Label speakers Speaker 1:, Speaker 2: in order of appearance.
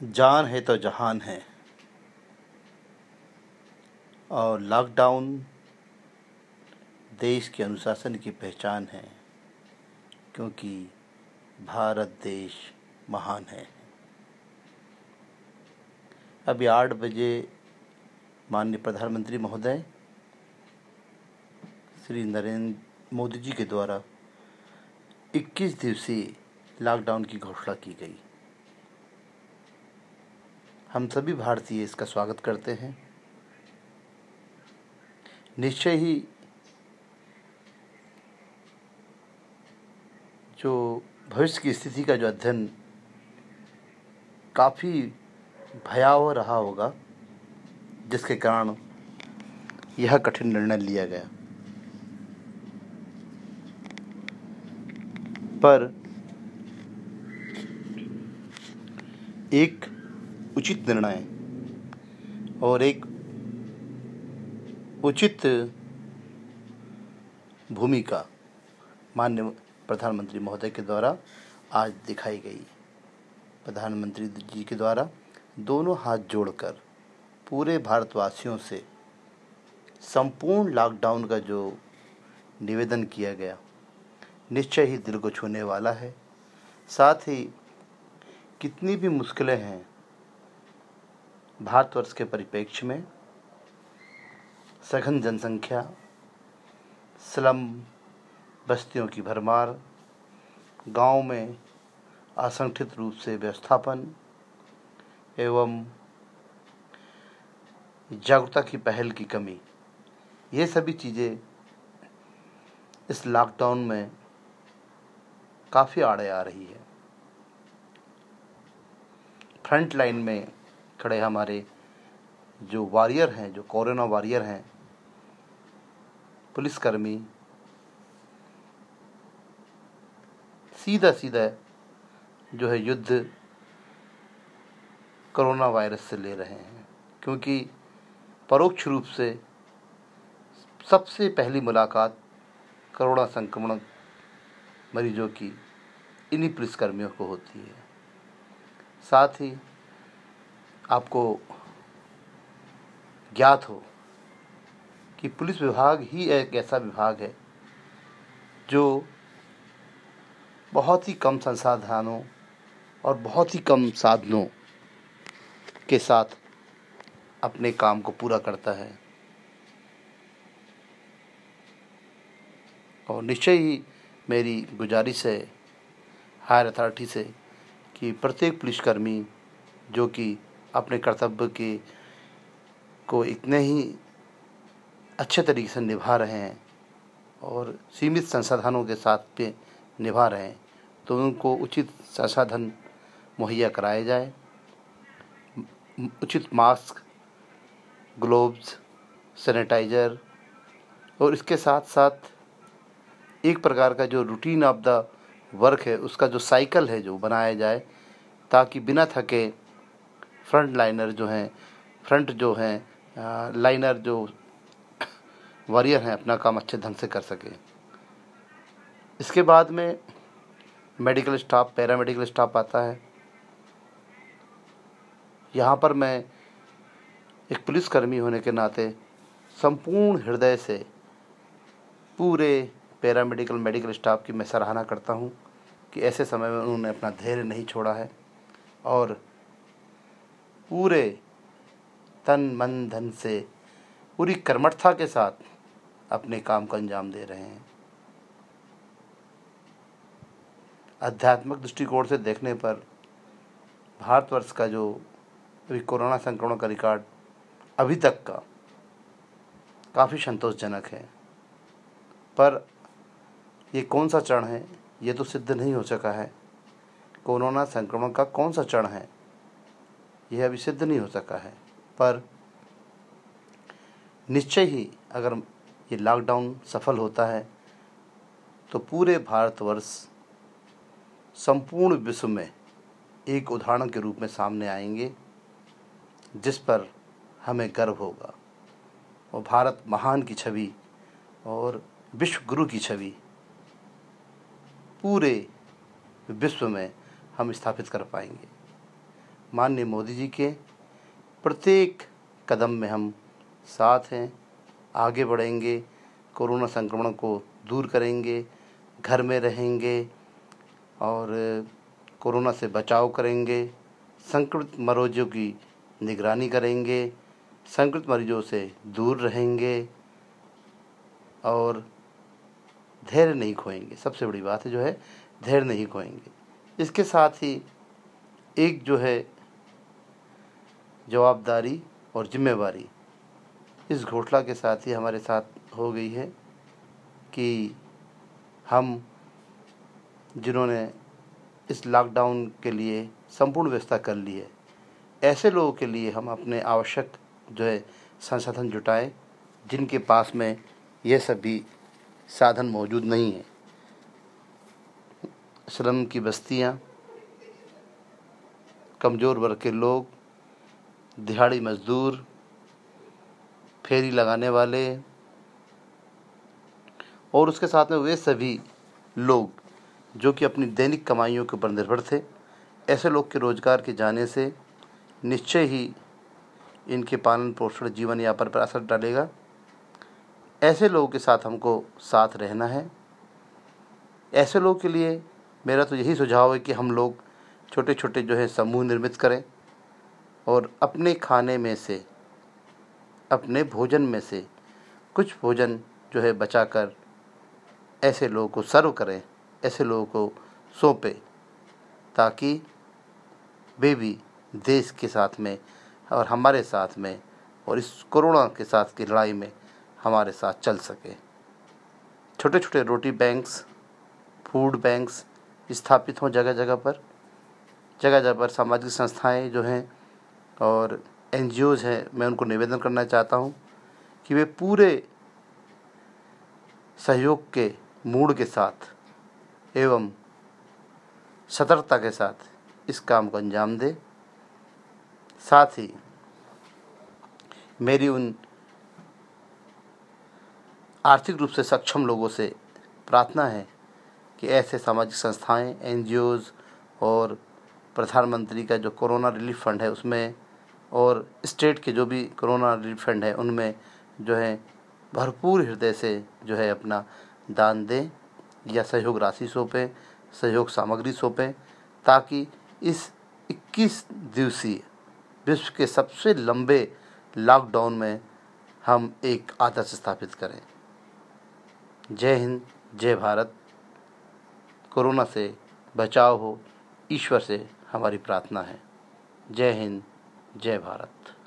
Speaker 1: जान है तो जहान है। और लॉकडाउन देश के अनुशासन की पहचान है, क्योंकि भारत देश महान है। अभी आठ बजे माननीय प्रधानमंत्री महोदय, श्री नरेंद्र मोदी जी के द्वारा 21 दिवसीय लॉकडाउन की घोषणा की गई। हम सभी भारतीय इसका स्वागत करते हैं। निश्चय ही जो भविष्य की स्थिति का जो अध्ययन काफ़ी भयावह रहा होगा, जिसके कारण यह कठिन निर्णय लिया गया। पर एक उचित निर्णय और एक उचित भूमिका मान्य प्रधानमंत्री महोदय के द्वारा आज दिखाई गई। प्रधानमंत्री जी के द्वारा दोनों हाथ जोड़कर पूरे भारतवासियों से संपूर्ण लॉकडाउन का जो निवेदन किया गया, निश्चय ही दिल को छूने वाला है। साथ ही कितनी भी मुश्किलें हैं भारतवर्ष के परिप्रेक्ष्य में सघन जनसंख्या, स्लम बस्तियों की भरमार, गाँव में असंगठित रूप से व्यवस्थापन एवं जागरूकता की पहल की कमी, ये सभी चीज़ें इस लॉकडाउन में काफ़ी आड़े आ रही है। फ्रंट लाइन में खड़े हमारे जो वॉरियर हैं, जो कोरोना वॉरियर हैं, पुलिसकर्मी सीधा सीधा जो है युद्ध कोरोना वायरस से ले रहे हैं। क्योंकि परोक्ष रूप से सबसे पहली मुलाकात कोरोना संक्रमण मरीजों की इन्हीं पुलिसकर्मियों को होती है। साथ ही आपको ज्ञात हो कि पुलिस विभाग ही एक ऐसा विभाग है जो बहुत ही कम संसाधनों और बहुत ही कम साधनों के साथ अपने काम को पूरा करता है। और निश्चय ही मेरी गुजारिश है हायर अथॉरिटी से, कि प्रत्येक पुलिसकर्मी जो कि अपने कर्तव्य के, को इतने ही अच्छे तरीके से निभा रहे हैं और सीमित संसाधनों के साथ पे निभा रहे हैं तो उनको उचित संसाधन मुहैया कराए जाए। उचित मास्क, ग्लोव्स, सैनिटाइज़र और इसके साथ साथ एक प्रकार का जो रूटीन ऑफ़ द वर्क है, उसका जो साइकिल है जो बनाया जाए, ताकि बिना थके फ्रंट लाइनर जो हैं, फ्रंट जो हैं लाइनर जो वॉरियर हैं, अपना काम अच्छे ढंग से कर सके। इसके बाद में मेडिकल स्टाफ, पैरामेडिकल स्टाफ आता है। यहाँ पर मैं एक पुलिसकर्मी होने के नाते संपूर्ण हृदय से पूरे पैरामेडिकल, मेडिकल स्टाफ की मैं सराहना करता हूँ कि ऐसे समय में उन्होंने अपना धैर्य नहीं छोड़ा है और पूरे तन मन धन से पूरी कर्मठता के साथ अपने काम को अंजाम दे रहे हैं। आध्यात्मिक दृष्टिकोण से देखने पर भारतवर्ष का जो अभी कोरोना संक्रमण का रिकॉर्ड अभी तक का काफ़ी संतोषजनक है। पर ये कौन सा चरण है? ये तो सिद्ध नहीं हो सका है। कोरोना संक्रमण का कौन सा चरण है? यह अभी सिद्ध नहीं हो सका है। पर निश्चय ही अगर ये लॉकडाउन सफल होता है तो पूरे भारतवर्ष संपूर्ण विश्व में एक उदाहरण के रूप में सामने आएँगे, जिस पर हमें गर्व होगा। और भारत महान की छवि और विश्व गुरु की छवि पूरे विश्व में हम स्थापित कर पाएँगे। माननीय मोदी जी के, प्रत्येक कदम में हम साथ हैं, आगे बढ़ेंगे, कोरोना संक्रमण को दूर करेंगे, घर में रहेंगे और कोरोना से बचाव करेंगे, संक्रमित मरीजों की निगरानी करेंगे, संक्रमित मरीजों से दूर रहेंगे और धैर्य नहीं खोएँगे। सबसे बड़ी बात है जो है, धैर्य नहीं खोएँगे। इसके साथ ही एक जो है जवाबदारी और जिम्मेवारी इस घोषणा के साथ ही हमारे साथ हो गई है कि हम जिन्होंने इस लॉकडाउन के लिए संपूर्ण व्यवस्था कर ली है, ऐसे लोगों के लिए हम अपने आवश्यक जो है संसाधन जुटाएँ, जिनके पास में ये सभी साधन मौजूद नहीं है। श्रम की बस्तियाँ, कमज़ोर वर्ग के लोग दिहाड़ी मजदूर, फेरी लगाने वाले, और उसके साथ में वे सभी लोग जो कि अपनी दैनिक कमाइयों के ऊपर निर्भर थे, ऐसे लोग के रोज़गार के जाने से निश्चय ही इनके पालन पोषण जीवन यापन पर असर डालेगा। ऐसे लोगों के साथ हमको साथ रहना है। ऐसे लोगों के लिए मेरा तो यही सुझाव है कि हम लोग छोटे छोटे जो है समूह निर्मित करें। और अपने खाने में से, अपने भोजन में से कुछ भोजन जो है बचाकर ऐसे लोगों को सर्व करें, ऐसे लोगों को सौंपें, ताकि वे भी देश के साथ में और हमारे साथ में और इस कोरोना के साथ की लड़ाई में हमारे साथ चल सके। छोटे छोटे रोटी बैंक्स फ़ूड बैंक्स स्थापित हों जगह जगह पर जगह जगह पर सामाजिक संस्थाएँ जो हैं और एन हैं, मैं उनको निवेदन करना चाहता हूँ कि वे पूरे सहयोग के, मूड के साथ एवं सतर्कता के साथ इस काम को अंजाम दे। साथ ही मेरी उन आर्थिक रूप से सक्षम लोगों से प्रार्थना है कि ऐसे सामाजिक संस्थाएँ एन और प्रधानमंत्री का जो कोरोना रिलीफ फंड है, उसमें और स्टेट के जो भी कोरोना रिलीफ फंड है, उनमें जो है, भरपूर हृदय से जो है अपना दान दें या सहयोग राशि सौंपें, सहयोग सामग्री सौंपें, ताकि इस 21 दिवसीय विश्व के सबसे लंबे लॉकडाउन में हम एक आदर्श स्थापित करें। जय हिंद, जय भारत। कोरोना से बचाव हो, ईश्वर से हमारी प्रार्थना है। जय हिंद जय भारत।